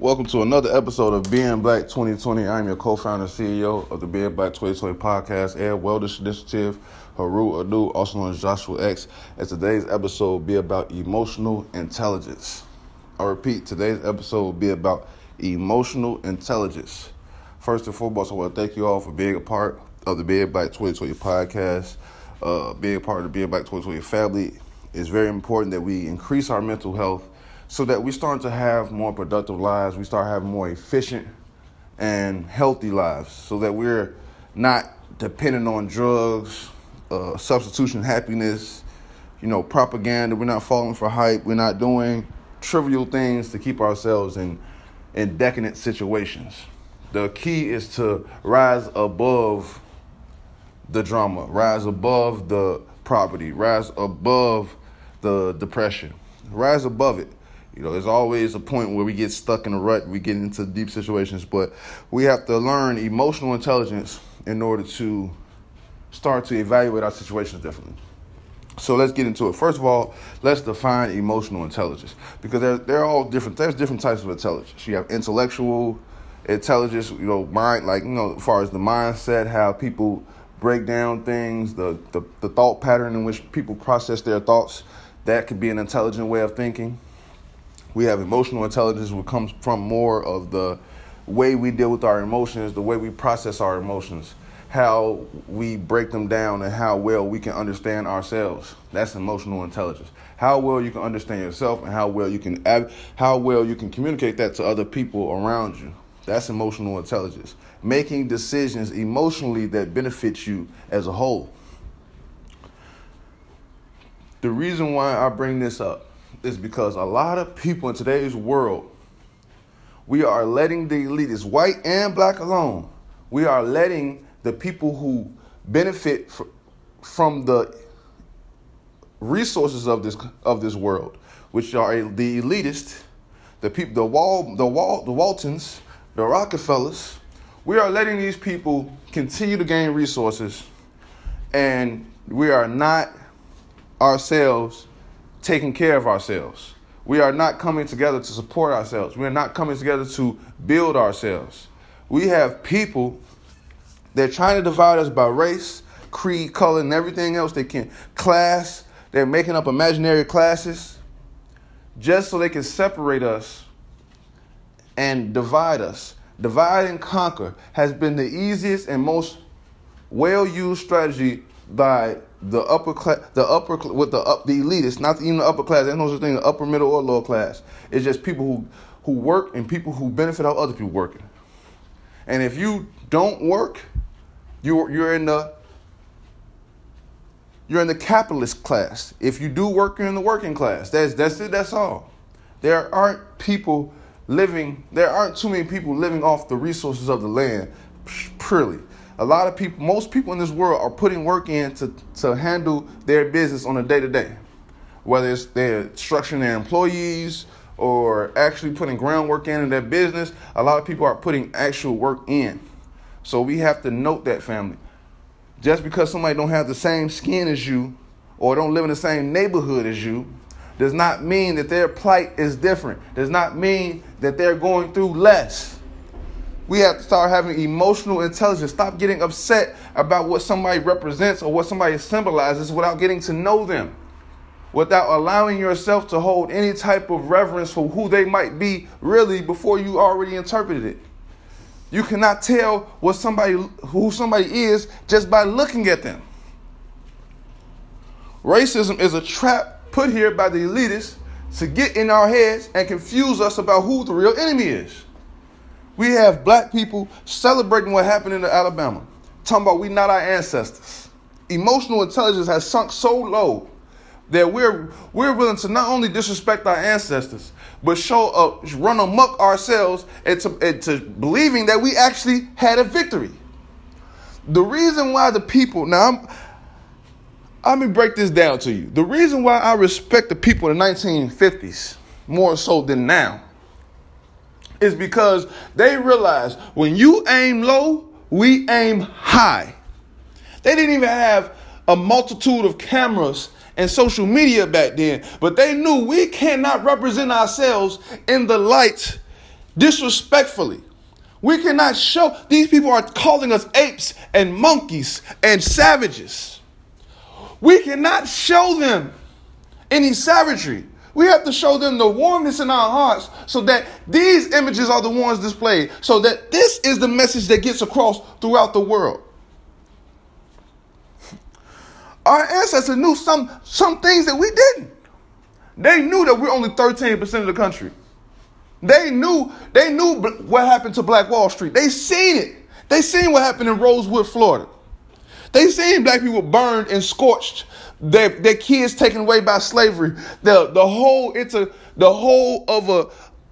Welcome to another episode of Being Black 2020. I'm your co-founder and CEO of the Being Black 2020 podcast and Wellness Initiative, Haru Adu, also known as Joshua X. And today's episode will be about emotional intelligence. I repeat, today's episode will be about emotional intelligence. First and foremost, I want to thank you all for being a part of the Being Black 2020 podcast. Uh, being a part of the Being Black 2020 family is very important that we increase our mental health so that we start to have more productive lives. We start having more efficient and healthy lives so that we're not dependent on drugs, uh, substitution happiness, you know, propaganda. We're not falling for hype. We're not doing trivial things to keep ourselves in, in decadent situations. The key is to rise above the drama, rise above the property, rise above the depression, rise above it you know, there's always a point where we get stuck in a rut, we get into deep situations, but we have to learn emotional intelligence in order to start to evaluate our situations differently. So let's get into it. First of all, let's define emotional intelligence because they're, they're all different. There's different types of intelligence. You have intellectual intelligence, you know, mind, like, you know, as far as the mindset, how people break down things, the, the, the thought pattern in which people process their thoughts. That could be an intelligent way of thinking. We have emotional intelligence, which comes from more of the way we deal with our emotions, the way we process our emotions, how we break them down, and how well we can understand ourselves. That's emotional intelligence. How well you can understand yourself, and how well you can how well you can communicate that to other people around you. That's emotional intelligence. Making decisions emotionally that benefit you as a whole. The reason why I bring this up is because a lot of people in today's world, we are letting the elitists, white and black alone, we are letting the people who benefit from the resources of this of this world, which are the elitists, the people, the Wall, the Wall, the Waltons, the Rockefellers. We are letting these people continue to gain resources, and we are not ourselves taking care of ourselves. We are not coming together to support ourselves. We are not coming together to build ourselves. We have people they're trying to divide us by race, creed, color, and everything else they can. Class, they're making up imaginary classes just so they can separate us and divide us. Divide and conquer has been the easiest and most well used strategy by the upper class, the upper with the up the elitists, not even the upper class. There's no such thing, The upper middle or lower class. It's just people who who work and people who benefit how other people working. And if you don't work, you're you're in the you're in the capitalist class. If you do work, you're in the working class. That's that's it. That's all. There aren't people living. There aren't too many people living off the resources of the land purely a lot of people, most people in this world are putting work in to, to handle their business on a day to day. Whether it's they're structuring their employees or actually putting groundwork in in their business, a lot of people are putting actual work in. So we have to note that family. Just because somebody don't have the same skin as you or don't live in the same neighborhood as you does not mean that their plight is different. Does not mean that they're going through less. We have to start having emotional intelligence. Stop getting upset about what somebody represents or what somebody symbolizes without getting to know them. Without allowing yourself to hold any type of reverence for who they might be really before you already interpreted it. You cannot tell what somebody who somebody is just by looking at them. Racism is a trap put here by the elitists to get in our heads and confuse us about who the real enemy is. We have black people celebrating what happened in Alabama, talking about we not our ancestors. Emotional intelligence has sunk so low that we're we're willing to not only disrespect our ancestors, but show up, run amok ourselves into, into believing that we actually had a victory. The reason why the people now I'm, let me break this down to you. The reason why I respect the people in the 1950s more so than now is because they realized when you aim low, we aim high. They didn't even have a multitude of cameras and social media back then, but they knew we cannot represent ourselves in the light disrespectfully. We cannot show, these people are calling us apes and monkeys and savages. We cannot show them any savagery. We have to show them the warmness in our hearts so that these images are the ones displayed, so that this is the message that gets across throughout the world. Our ancestors knew some, some things that we didn't. They knew that we're only 13% of the country. They knew, they knew what happened to Black Wall Street. They seen it. They seen what happened in Rosewood, Florida. They seen black people burned and scorched, their, their kids taken away by slavery. The the whole it's a the whole of a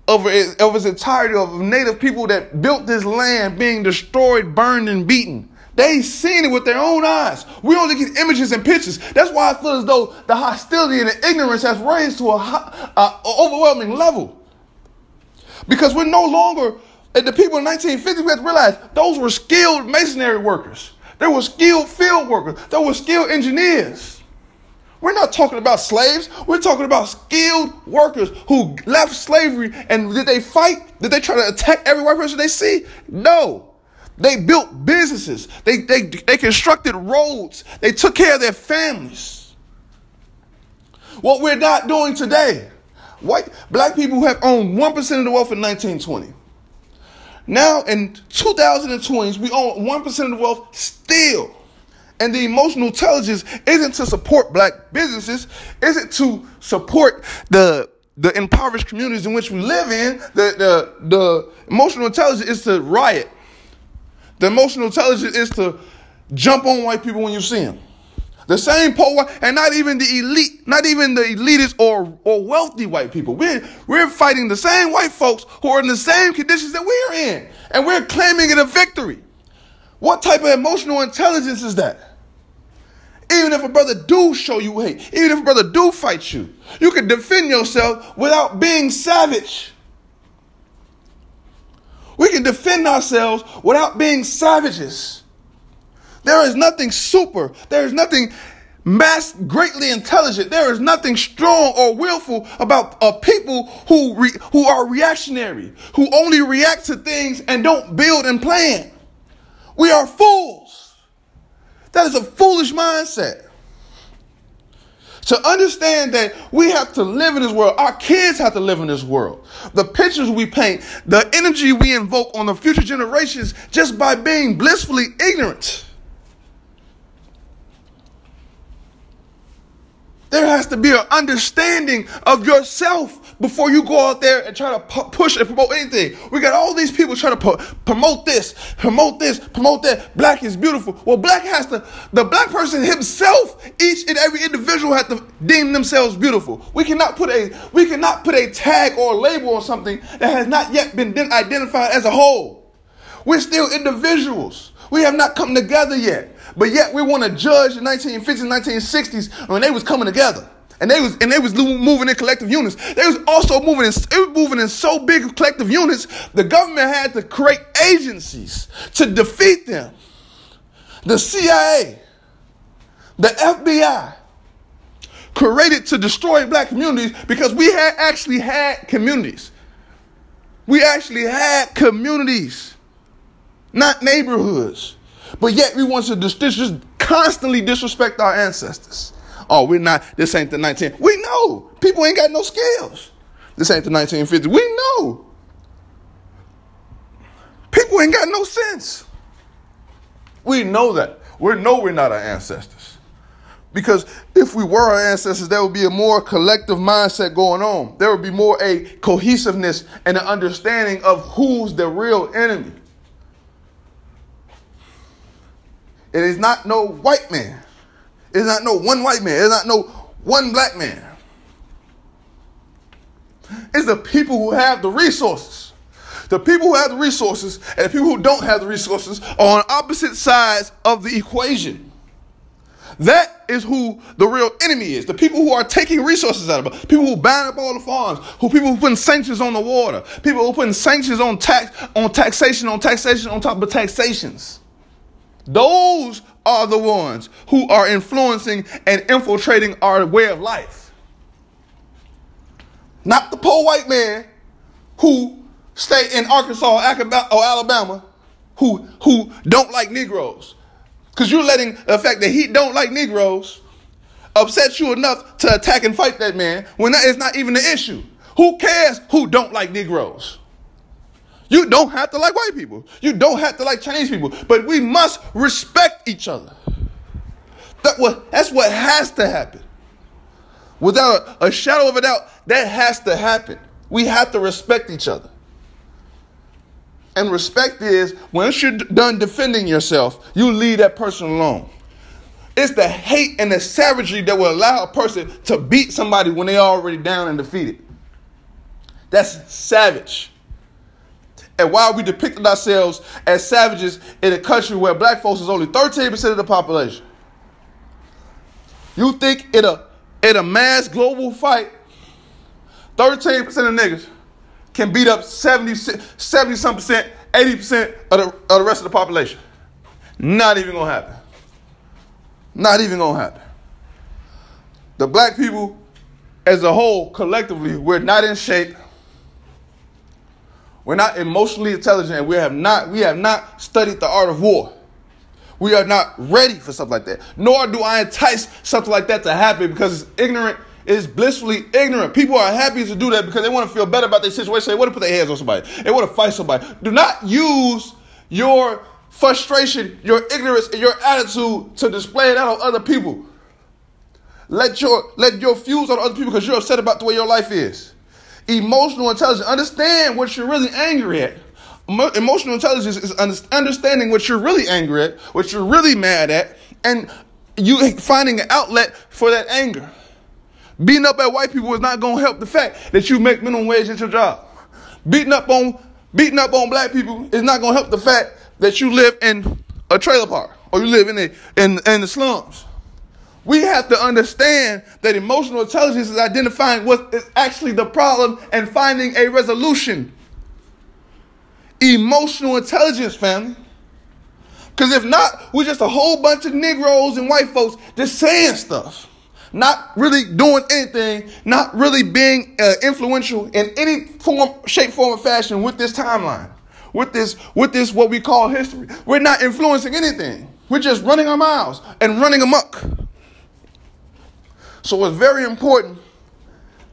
of, a, of its entirety of native people that built this land being destroyed, burned, and beaten. They seen it with their own eyes. We only get images and pictures. That's why I feel as though the hostility and the ignorance has raised to a, a, overwhelming level. Because we're no longer, the people in 1950s, we have to realize those were skilled masonry workers. There were skilled field workers. There were skilled engineers. We're not talking about slaves. We're talking about skilled workers who left slavery and did they fight? Did they try to attack every white person they see? No. They built businesses. They, they, they constructed roads. They took care of their families. What we're not doing today, white black people have owned 1% of the wealth in 1920 now in 2020s, we own 1% of the wealth still. And the emotional intelligence isn't to support black businesses, isn't to support the the impoverished communities in which we live in. The, the, the emotional intelligence is to riot. The emotional intelligence is to jump on white people when you see them. The same poor white, and not even the elite, not even the elitist or, or wealthy white people. We're, we're fighting the same white folks who are in the same conditions that we're in. And we're claiming it a victory. What type of emotional intelligence is that? Even if a brother do show you hate, even if a brother do fight you, you can defend yourself without being savage. We can defend ourselves without being savages. There is nothing super. There is nothing mass greatly intelligent. There is nothing strong or willful about a people who re, who are reactionary, who only react to things and don't build and plan. We are fools. That is a foolish mindset. To understand that we have to live in this world, our kids have to live in this world. The pictures we paint, the energy we invoke on the future generations just by being blissfully ignorant. There has to be an understanding of yourself before you go out there and try to pu- push and promote anything. We got all these people trying to pu- promote this, promote this, promote that. Black is beautiful. Well, black has to, the black person himself, each and every individual has to deem themselves beautiful. We cannot put a, we cannot put a tag or a label on something that has not yet been identified as a whole. We're still individuals. We have not come together yet. But yet we want to judge the 1950s, 1960s when they was coming together. And they was and they was moving in collective units. They was also moving in it was moving in so big collective units, the government had to create agencies to defeat them. The CIA, the FBI, created to destroy black communities because we had actually had communities. We actually had communities, not neighborhoods. But yet we want to just, constantly disrespect our ancestors. Oh, we're not, this ain't the 19. We know. People ain't got no skills. This ain't the 1950s. We know. People ain't got no sense. We know that. We know we're not our ancestors. Because if we were our ancestors, there would be a more collective mindset going on. There would be more a cohesiveness and an understanding of who's the real enemy. It is not no white man. It is not no one white man. It is not no one black man. It's the people who have the resources. The people who have the resources and the people who don't have the resources are on opposite sides of the equation. That is who the real enemy is. The people who are taking resources out of it. People who ban up all the farms. Who people who putting sanctions on the water. People who putting sanctions on tax on taxation on taxation on top of taxations. Those are the ones who are influencing and infiltrating our way of life. Not the poor white man who stay in Arkansas or Alabama who who don't like Negroes. Because you're letting the fact that he don't like Negroes upset you enough to attack and fight that man when that is not even the issue. Who cares who don't like Negroes? You don't have to like white people. You don't have to like Chinese people. But we must respect each other. That what, that's what has to happen. Without a, a shadow of a doubt, that has to happen. We have to respect each other. And respect is once you're done defending yourself, you leave that person alone. It's the hate and the savagery that will allow a person to beat somebody when they're already down and defeated. That's savage. And while we depicted ourselves as savages in a country where black folks is only 13% of the population, you think in a in a mass global fight, 13% of niggas can beat up 70, 70 some percent, 80% of the, of the rest of the population. Not even gonna happen. Not even gonna happen. The black people as a whole, collectively, we're not in shape. We're not emotionally intelligent, and we have not we have not studied the art of war. We are not ready for something like that. Nor do I entice something like that to happen because it's ignorant is blissfully ignorant. People are happy to do that because they want to feel better about their situation. They want to put their hands on somebody. They want to fight somebody. Do not use your frustration, your ignorance, and your attitude to display out on other people. Let your let your fuse on other people because you're upset about the way your life is. Emotional intelligence. Understand what you're really angry at. Emotional intelligence is understanding what you're really angry at, what you're really mad at, and you finding an outlet for that anger. Beating up at white people is not going to help the fact that you make minimum wage at your job. Beating up on beating up on black people is not going to help the fact that you live in a trailer park or you live in the in, in the slums. We have to understand that emotional intelligence is identifying what is actually the problem and finding a resolution. Emotional intelligence, family. Because if not, we're just a whole bunch of Negroes and white folks just saying stuff not really doing anything, not really being uh, influential in any form, shape, form, or fashion with this timeline, with this, with this what we call history. We're not influencing anything. We're just running our mouths and running amok. So it's very important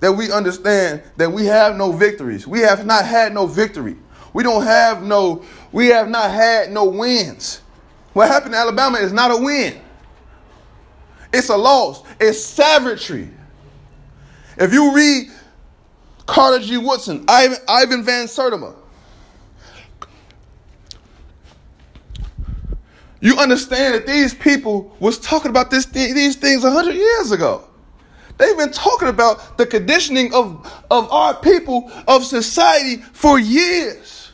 that we understand that we have no victories. We have not had no victory. We don't have no, we have not had no wins. What happened in Alabama is not a win. It's a loss. It's savagery. If you read Carter G. Woodson, Ivan, Ivan Van Sertima, you understand that these people was talking about this these things 100 years ago. They've been talking about the conditioning of, of our people, of society for years.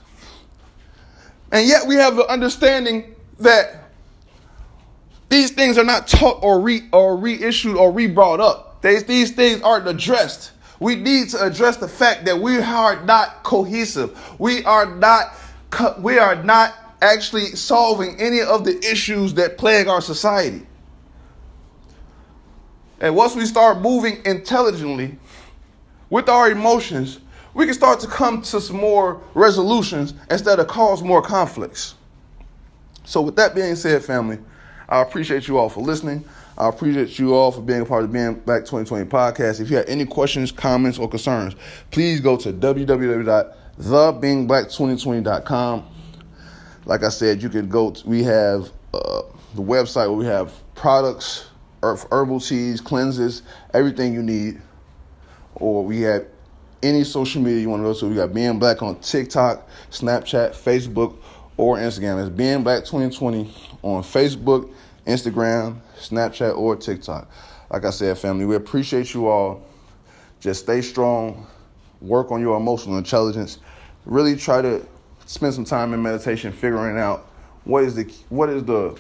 And yet we have the understanding that these things are not taught or re or reissued or re-brought up. These, these things aren't addressed. We need to address the fact that we are not cohesive. We are not we are not actually solving any of the issues that plague our society. And once we start moving intelligently with our emotions, we can start to come to some more resolutions instead of cause more conflicts. So, with that being said, family, I appreciate you all for listening. I appreciate you all for being a part of the Being Black 2020 podcast. If you have any questions, comments, or concerns, please go to www.thebeingblack2020.com. Like I said, you can go. To, we have uh, the website where we have products, herbal teas, cleanses, everything you need. Or we have any social media you want to go to. We got Being Black on TikTok, Snapchat, Facebook, or Instagram. It's Being Black 2020 on Facebook, Instagram, Snapchat, or TikTok. Like I said, family, we appreciate you all. Just stay strong, work on your emotional intelligence. Really try to spend some time in meditation figuring out what is the what is the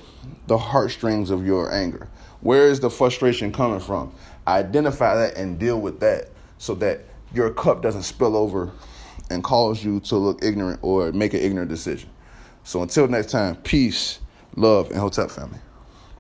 the heartstrings of your anger. Where is the frustration coming from? Identify that and deal with that so that your cup doesn't spill over and cause you to look ignorant or make an ignorant decision. So until next time, peace love, and Hotep family.